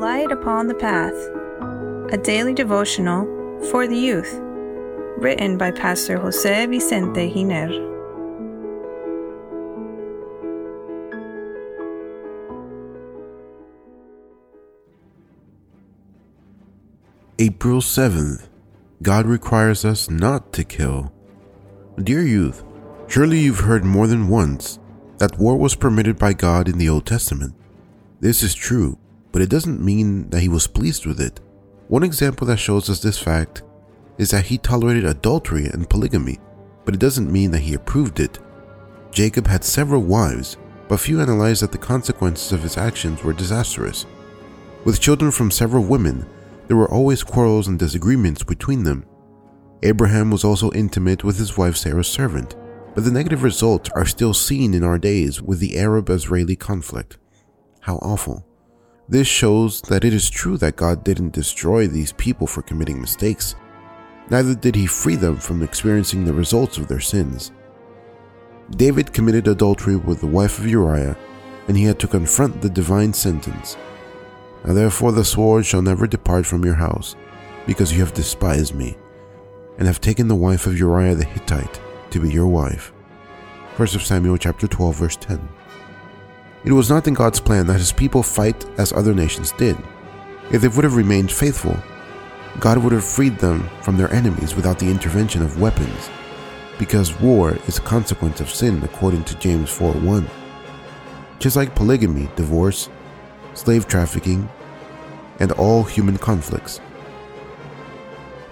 Light Upon the Path, a daily devotional for the youth, written by Pastor Jose Vicente Giner. April 7th. God requires us not to kill. Dear youth, surely you've heard more than once that war was permitted by God in the Old Testament. This is true, but it doesn't mean that he was pleased with it. One example that shows us this fact is that he tolerated adultery and polygamy, but it doesn't mean that he approved it. Jacob had several wives, but few analyzed that the consequences of his actions were disastrous. With children from several women, there were always quarrels and disagreements between them. Abraham was also intimate with his wife Sarah's servant, but the negative results are still seen in our days with the Arab Israeli conflict. How awful. This shows that it is true that God didn't destroy these people for committing mistakes, neither did he free them from experiencing the results of their sins. David committed adultery with the wife of Uriah, and he had to confront the divine sentence. Now therefore the sword shall never depart from your house, because you have despised me, and have taken the wife of Uriah the Hittite to be your wife. 1 Samuel chapter 12 verse 10. It was not in God's plan that his people fight as other nations did. If they would have remained faithful, God would have freed them from their enemies without the intervention of weapons, because war is a consequence of sin according to James 4:1. Just like polygamy, divorce, slave trafficking, and all human conflicts.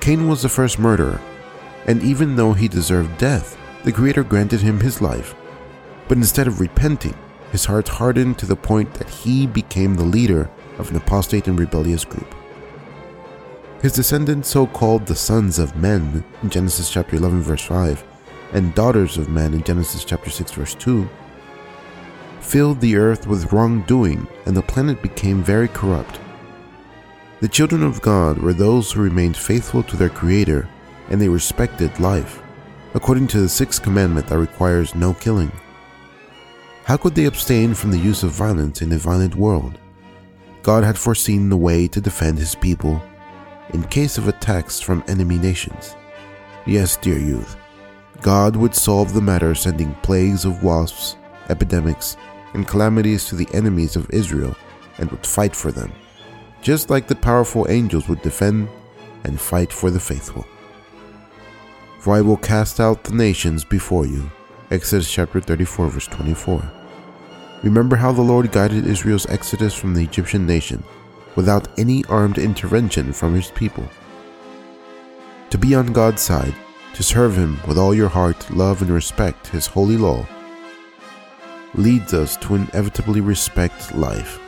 Cain was the first murderer, and even though he deserved death, the Creator granted him his life. But instead of repenting, his heart hardened to the point that he became the leader of an apostate and rebellious group. His descendants, so called the sons of men in Genesis chapter 11, verse 5, and daughters of men in Genesis chapter 6, verse 2, filled the earth with wrongdoing, and the planet became very corrupt. The children of God were those who remained faithful to their Creator and they respected life, according to the sixth commandment that requires no killing. How could they abstain from the use of violence in a violent world? God had foreseen the way to defend his people in case of attacks from enemy nations. Yes, dear youth, God would solve the matter sending plagues of wasps, epidemics, and calamities to the enemies of Israel and would fight for them, just like the powerful angels would defend and fight for the faithful. For I will cast out the nations before you. Exodus chapter 34, verse 24. Remember how the Lord guided Israel's exodus from the Egyptian nation without any armed intervention from his people. To be on God's side, to serve him with all your heart, love, and respect his holy law, leads us to inevitably respect life,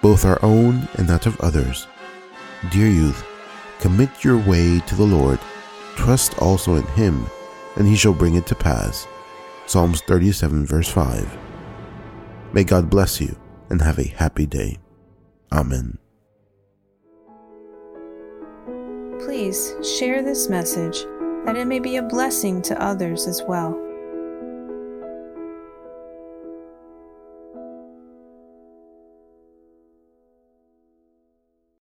both our own and that of others. Dear youth, commit your way to the Lord, trust also in him, and he shall bring it to pass. Psalms 37, verse 5. May God bless you and have a happy day. Amen. Please share this message that it may be a blessing to others as well.